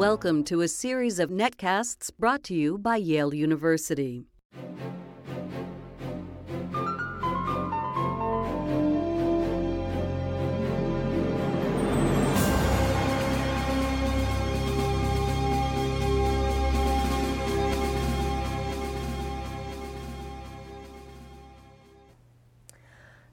Welcome to a series of netcasts brought to you by Yale University.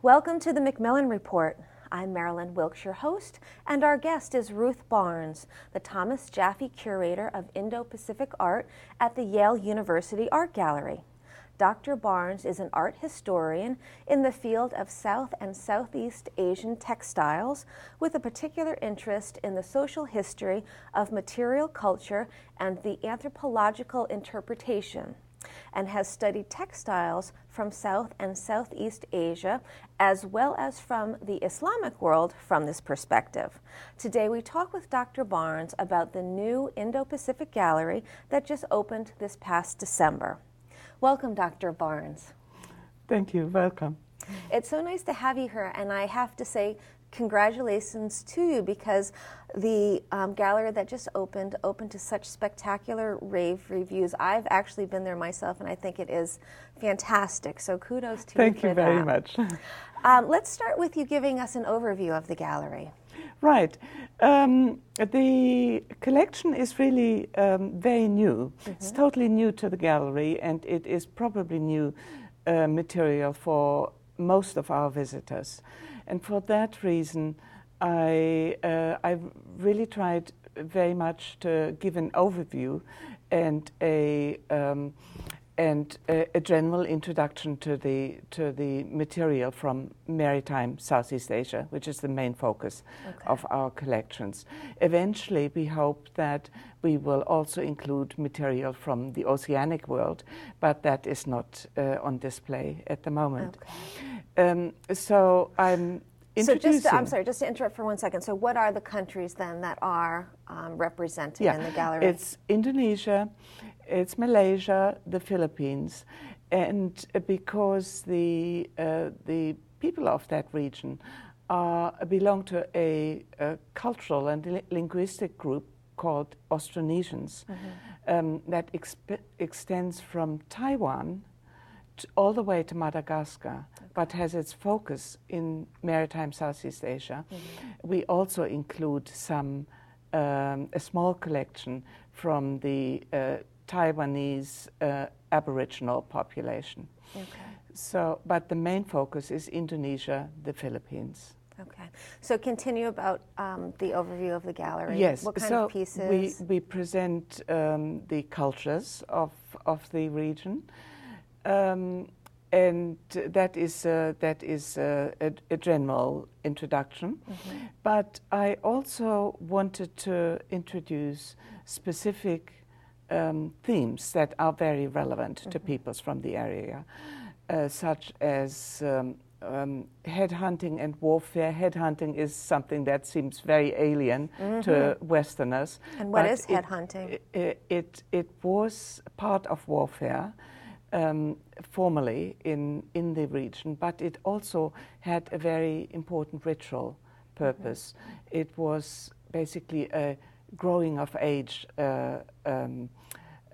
Welcome to the Macmillan Report. I'm Marilyn Wilkes, your host, and our guest is Ruth Barnes, the Thomas Jaffe Curator of Indo Pacific Art at the Yale University Art Gallery. Dr. Barnes is an art historian in the field of South and Southeast Asian textiles with a particular interest in the social history of material culture and the anthropological interpretation and has studied textiles from South and Southeast Asia as well as from the Islamic world from this perspective. Today we talk with Dr. Barnes about the new Indo Pacific Gallery that just opened this past December. Welcome, Dr. Barnes. Thank you. Welcome. It's so nice to have you here, and I have to say, congratulations to you because the um, gallery that just opened opened to such spectacular rave reviews. I've actually been there myself, and I think it is fantastic. So kudos to Thank you. Thank you very that. much. Um, let's start with you giving us an overview of the gallery. Right. Um, the collection is really um, very new. Mm-hmm. It's totally new to the gallery, and it is probably new uh, material for most of our visitors. And for that reason, I, uh, I really tried very much to give an overview and a, um, and a, a, general introduction to the, to the material from maritime Southeast Asia, which is the main focus okay. of our collections. Eventually, we hope that we will also include material from the oceanic world, but that is not uh, on display at the moment. Okay. Um, so I'm so just to, I'm sorry, just to interrupt for one second. So what are the countries then that are um, represented yeah, in the gallery? It's Indonesia, it's Malaysia, the Philippines, and because the uh, the people of that region are, belong to a, a cultural and li- linguistic group called Austronesians mm-hmm. um, that exp- extends from Taiwan all the way to Madagascar, okay. but has its focus in maritime Southeast Asia. Mm-hmm. We also include some um, a small collection from the uh, Taiwanese uh, Aboriginal population. Okay. So, but the main focus is Indonesia, the Philippines. Okay. So continue about um, the overview of the gallery. Yes. What kind so of pieces? We, we present um, the cultures of, of the region. Um, and that is uh, that is uh, a, a, general introduction. Mm-hmm. But I also wanted to introduce specific um, themes that are very relevant mm-hmm. to peoples from the area, uh, such as um, um, headhunting and warfare. Headhunting is something that seems very alien mm-hmm. to Westerners. And what is headhunting? It, it, it, it was part of warfare um, formally in, in the region, but it also had a very important ritual purpose. Mm-hmm. It was basically a growing of age uh, um,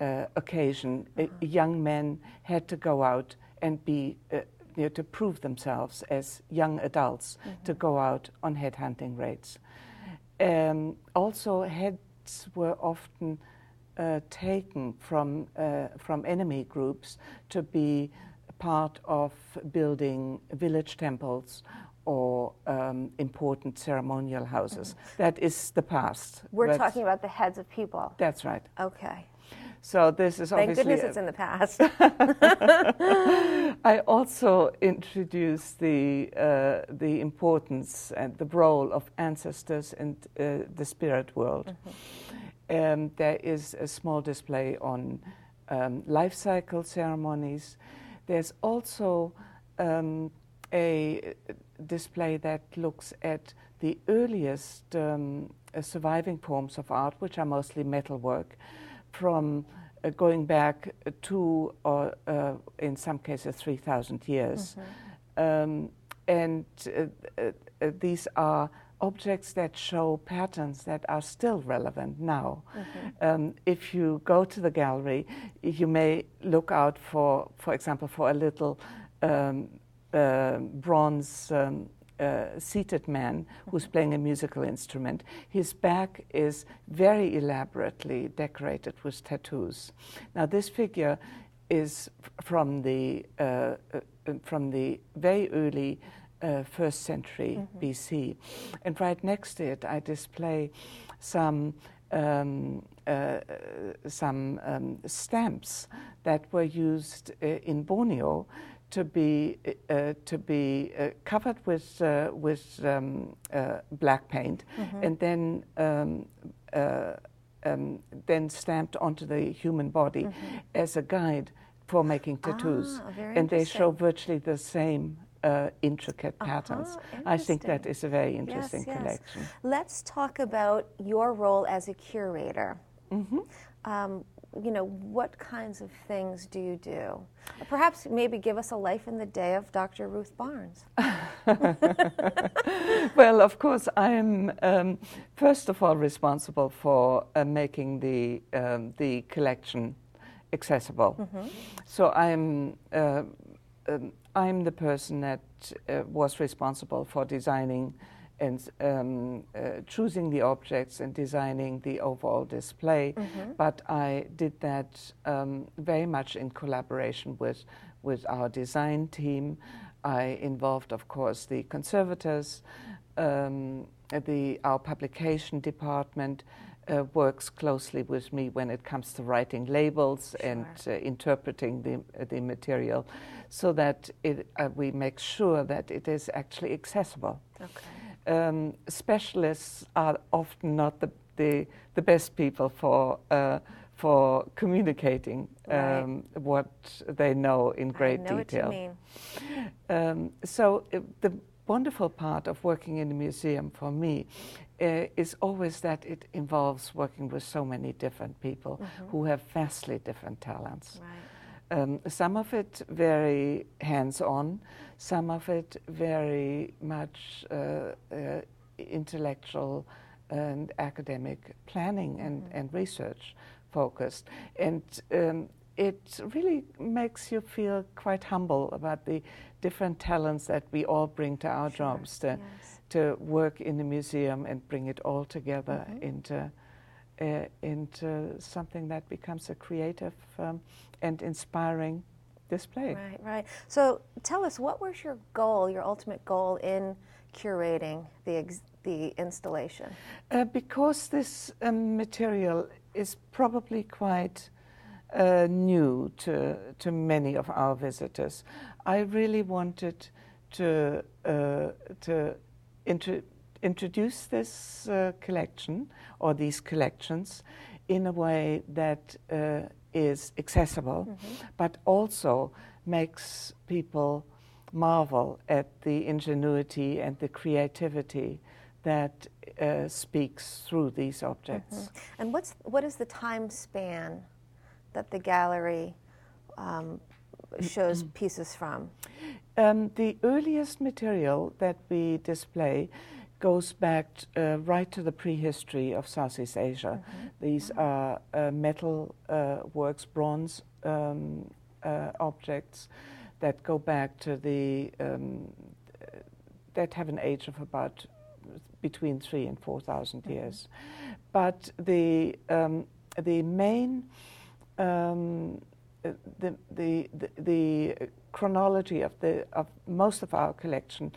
uh, occasion. Mm-hmm. young men had to go out and be, uh, you know, to prove themselves as young adults mm-hmm. to go out on headhunting raids. Um, also, heads were often uh, taken from, uh, from enemy groups to be part of building village temples or um, important ceremonial houses. That is the past. We're that's, talking about the heads of people. That's right. Okay. So this is Thank obviously. Thank goodness it's in the past. I also introduced the uh, the importance and the role of ancestors in uh, the spirit world. Mm-hmm. Um, there is a small display on um, life cycle ceremonies. There's also um, a display that looks at the earliest um, uh, surviving forms of art, which are mostly metalwork, from uh, going back to, or uh, in some cases, 3,000 years. Mm-hmm. Um, and uh, uh, these are objects that show patterns that are still relevant now. Mm-hmm. Um, if you go to the gallery, you may look out for, for example, for a little um, uh, bronze um, uh, seated man who's mm-hmm. playing a musical instrument. His back is very elaborately decorated with tattoos. Now, this figure is from the uh, uh, from the very early uh, first century mm-hmm. BC. And right next to it, I display some um, uh, some um, stamps that were used uh, in Borneo to be uh, to be uh, covered with uh, with um, black paint, mm-hmm. and then. Um, um, then stamped onto the human body mm-hmm. as a guide for making tattoos, ah, and they show virtually the same uh, intricate uh-huh, patterns. I think that is a very interesting yes, yes. collection. Let's talk about your role as a curator. Mm-hmm. Um, you know, what kinds of things do you do? Perhaps maybe give us a life in the day of Dr. Ruth Barnes. well, of course, I am um, first of all responsible for uh, making the um, the collection accessible. Mm-hmm. So I'm uh, um, I'm the person that uh, was responsible for designing and um, uh, choosing the objects and designing the overall display. Mm-hmm. But I did that um, very much in collaboration with with our design team. I involved, of course, the conservators, um, the our publication department uh, works closely with me when it comes to writing labels sure. and uh, interpreting the, uh, the material so that it, uh, we make sure that it is actually accessible. Okay. Um, specialists are often not the, the, the best people for, uh, for communicating right. um, what they know in great know detail. Um, so uh, the wonderful part of working in a museum for me uh, is always that it involves working with so many different people mm-hmm. who have vastly different talents. Right. Um, some of it very hands on, some of it very much uh, uh, intellectual and academic planning and, mm-hmm. and research focused. And um, it really makes you feel quite humble about the different talents that we all bring to our sure. jobs. To, yes to work in the museum and bring it all together mm-hmm. into uh, into something that becomes a creative um, and inspiring display. Right, right. So tell us, what was your goal, your ultimate goal in curating the ex- the installation? Uh, because this um, material is probably quite uh, new to to many of our visitors, I really wanted to uh, to intro- introduce this uh, collection or these collections in a way that uh, is accessible, mm-hmm. but also makes people marvel at the ingenuity and the creativity that uh, speaks through these objects. Mm-hmm. And what's what is the time span that the gallery um, shows mm-hmm. pieces from? Um, the earliest material that we display goes back uh, right to the prehistory of Southeast Asia. Mm-hmm. These mm-hmm. are uh, metal uh, works, bronze um, uh, objects that go back to the um, that have an age of about between three and four thousand mm-hmm. years. But the um, the main um, the, the, the, the chronology of the of most of our collection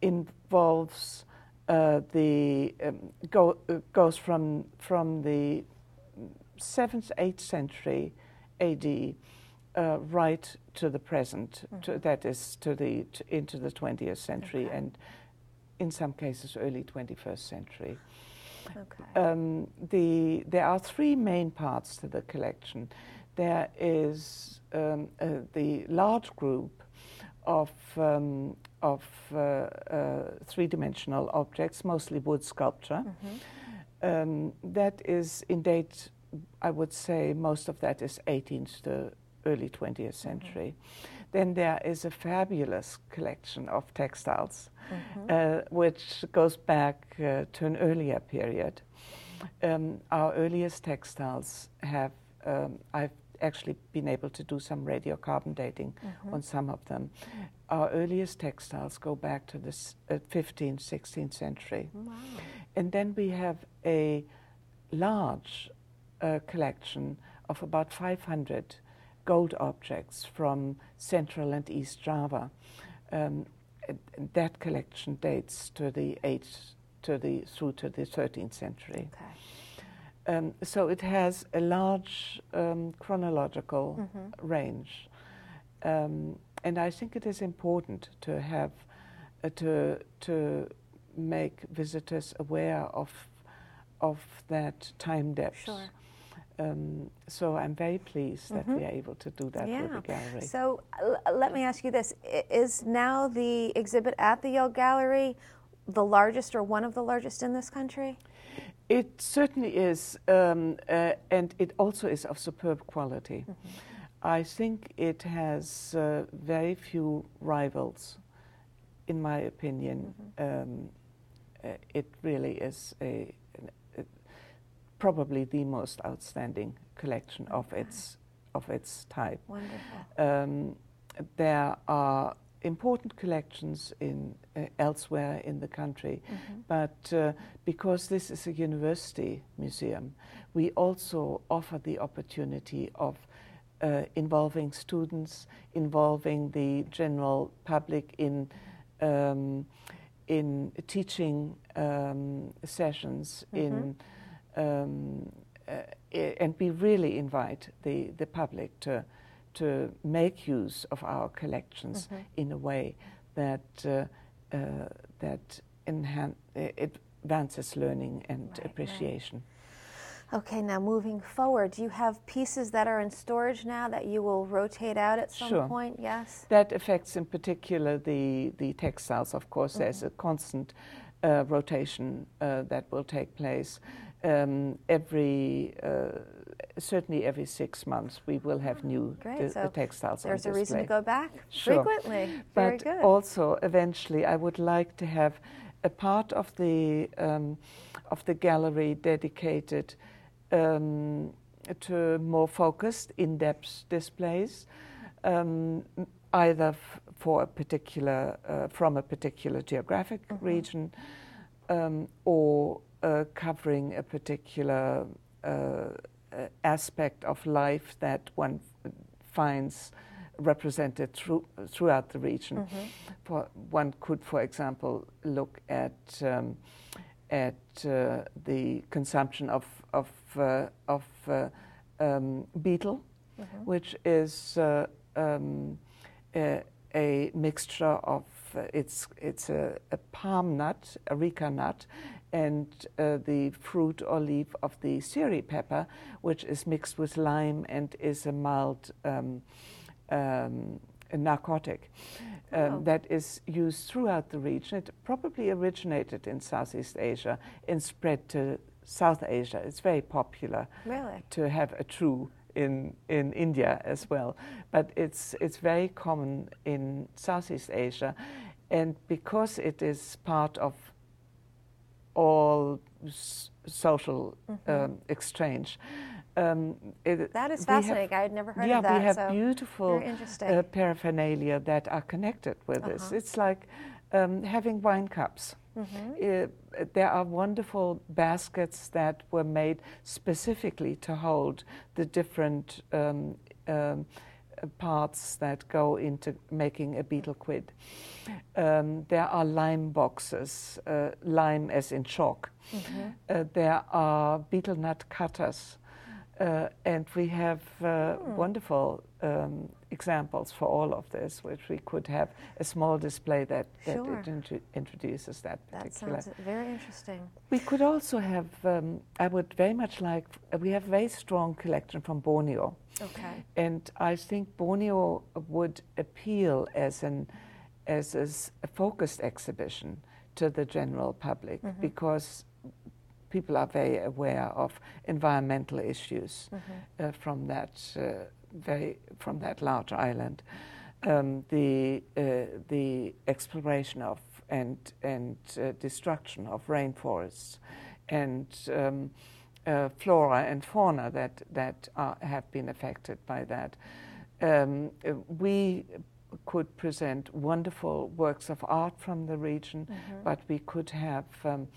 involves uh, the um, go, uh, goes from from the seventh eighth century A.D. Uh, right to the present. Mm-hmm. To, that is to the to, into the twentieth century okay. and in some cases early twenty first century. Okay. Um, the there are three main parts to the collection there is um, uh, the large group of, um, of uh, uh, three dimensional objects, mostly wood sculpture. Mm-hmm. Um, that is in date, I would say most of that is 18th to early 20th century. Mm-hmm. Then there is a fabulous collection of textiles, uh, which goes back uh, to an earlier period. Um, our earliest textiles have, um, I've actually been able to do some radiocarbon dating on some of them. Our earliest textiles go back to the s- uh, 15th, 16th century. And then we have a large uh, collection of about 500 gold objects from Central and East Java. Um, that collection dates to the 8th to the through to the 13th century. Okay. Um, so it has a large um, chronological Mm-hmm. range, um, and I think it is important to have uh, to to make visitors aware of of that time depth. Sure. Um, so I'm very pleased that we are able to do that with the gallery. Mm-hmm. So l- let me ask you this: Is now the exhibit at the Yale Gallery the largest or one of the largest in this country? It certainly is, um, uh, and it also is of superb quality. I think it has uh, very few rivals, in my opinion. Um, uh, it really is a- probably the most outstanding collection of its of its type. Wonderful. Um, there are important collections in uh, elsewhere in the country, but uh, because this is a university museum, we also offer the opportunity of uh, involving students, involving the general public in um, in teaching um, sessions in. Um, uh, and we really invite the, the public to, to make use of our collections in a way that, uh, uh, that enhan- advances learning and Right, right. appreciation. Okay, now moving forward, do you have pieces that are in storage now that you will rotate out at some Sure. point? Yes. That affects in particular the, the textiles, of course. There's a constant uh, rotation uh, that will take place. Um, every, uh, certainly every six months, we will have new Great, so textiles There's a reason to go back Sure. frequently. Very but good. also eventually I would like to have a part of the um, of the gallery dedicated um, to more focused, in-depth displays, um, either f- for a particular uh, from a particular geographic region um, or uh, covering a particular uh, aspect of life that one finds represented through, throughout the region. For, one could, for example, look at um, at uh, the consumption of of uh, of uh, um, betel, which is uh, um, a, a mixture of uh, it's it's a, a palm nut, areca nut, and uh, the fruit or leaf of the siri pepper, which is mixed with lime and is a mild um, um, a narcotic um, Oh. that is used throughout the region. It probably originated in Southeast Asia and spread to South Asia. It's very popular Really? to have a true in, in India as well. But it's, it's very common in Southeast Asia. And because it is part of all s- social um, exchange, um, it, Mm-hmm. That is we have- fascinating. I had never heard yeah, of that. we have so beautiful uh, paraphernalia that are connected with this. Uh-huh. It's like um, having wine cups. Mm-hmm. Uh, there are wonderful baskets that were made specifically to hold the different um, um, parts that go into making a betel quid. Um, there are lime boxes, uh, lime as in chalk. Mm-hmm. Uh, there are betel nut cutters. Uh, and we have uh, Hmm. wonderful um, examples for all of this, which we could have a small display that, that Sure. intro- introduces that particular. That sounds very interesting. We could also have, um, I would very much like, uh, we have a very strong collection from Borneo. Okay. And I think Borneo would appeal as, an, as a, s- a focused exhibition to the general public because people are very aware of environmental issues uh, from that uh, very from that large island. um, the, uh, the exploration of and, and uh, destruction of rainforests and um, uh, flora and fauna that, that are, have been affected by that. Um, we could present wonderful works of art from the region, mm-hmm. but we could have, um,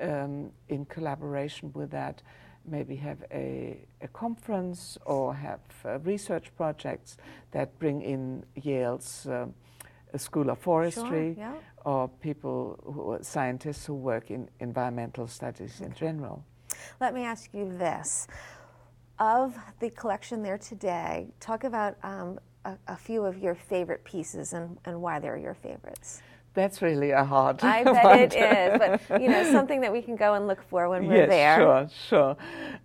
um, in collaboration with that, maybe have a, a conference or have uh, research projects that bring in Yale's uh, School of Forestry sure, yeah. or people, who, scientists who work in environmental studies okay. in general. Let me ask you this. Of the collection there today, talk about um, a, a, few of your favorite pieces and, and why they're your favorites. That's really a hard. I bet it is, but you know something that we can go and look for when we're yes, there. Sure, sure.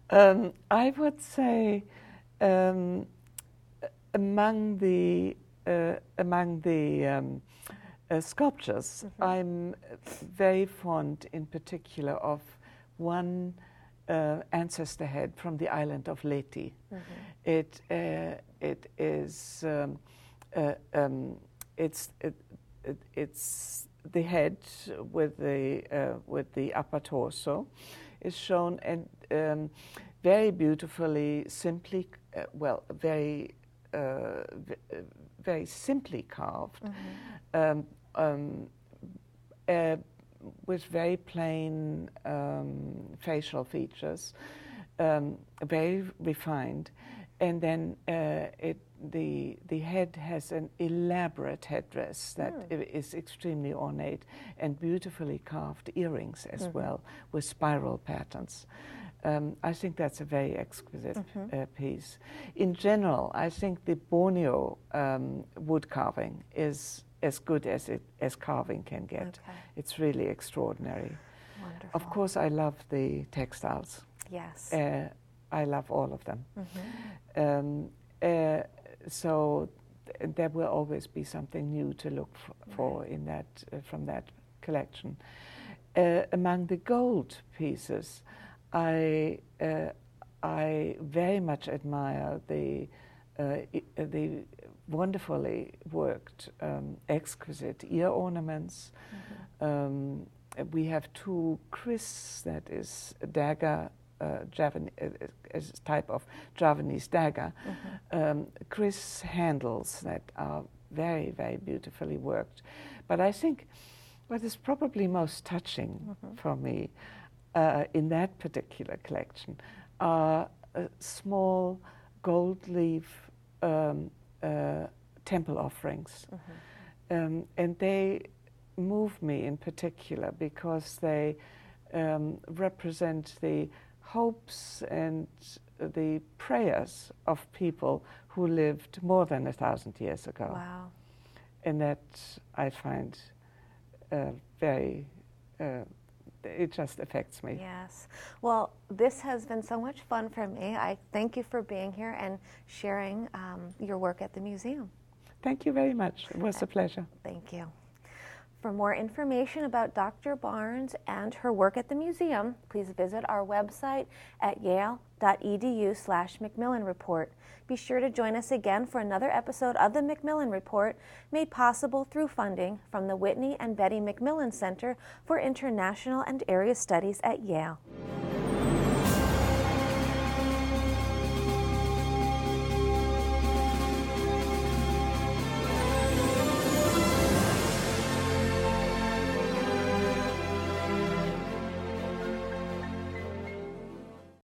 Um, I would say um, among the uh, among the um, uh, sculptures, mm-hmm. I'm very fond, in particular, of one uh, ancestor head from the island of Leti. Mm-hmm. It uh, it is um, uh, um, it's it, it, it's the head with the uh, with the upper torso is shown and um, very beautifully, simply uh, well, very uh, v- very simply carved. Mm-hmm. Um, um with very plain um, facial features, um, very refined, and then uh, it, the the head has an elaborate headdress that mm. is extremely ornate and beautifully carved earrings as mm-hmm. well with spiral patterns. Um, I think that's a very exquisite mm-hmm. uh, piece. In general, I think the Borneo um, wood carving is as good as it as carving can get. Okay. It's really extraordinary. Wonderful. Of course, I love the textiles. Yes. Uh, I love all of them. Mm-hmm. Um, uh, so th- there will always be something new to look f- for in that uh, from that collection. Uh, among the gold pieces, I uh, I very much admire the uh, the wonderfully worked, um, exquisite ear ornaments. Mm-hmm. Um, we have two kris, that is a dagger, uh, Javan- uh, type of Javanese dagger, mm-hmm. um, kris handles that are very, very beautifully worked. But I think what is probably most touching mm-hmm. for me uh, in that particular collection are small gold leaf um, uh, temple offerings. Mm-hmm. Um, and they move me in particular because they um, represent the hopes and the prayers of people who lived more than a thousand years ago. Wow. And that I find uh, very uh, it just affects me. Yes. Well, this has been so much fun for me. I thank you for being here and sharing um, your work at the museum. Thank you very much. It was a pleasure. Thank you. For more information about Dr. Barnes and her work at the museum, please visit our website at yale.edu slash Macmillan Report. Be sure to join us again for another episode of the Macmillan Report, made possible through funding from the Whitney and Betty Macmillan Center for International and Area Studies at Yale.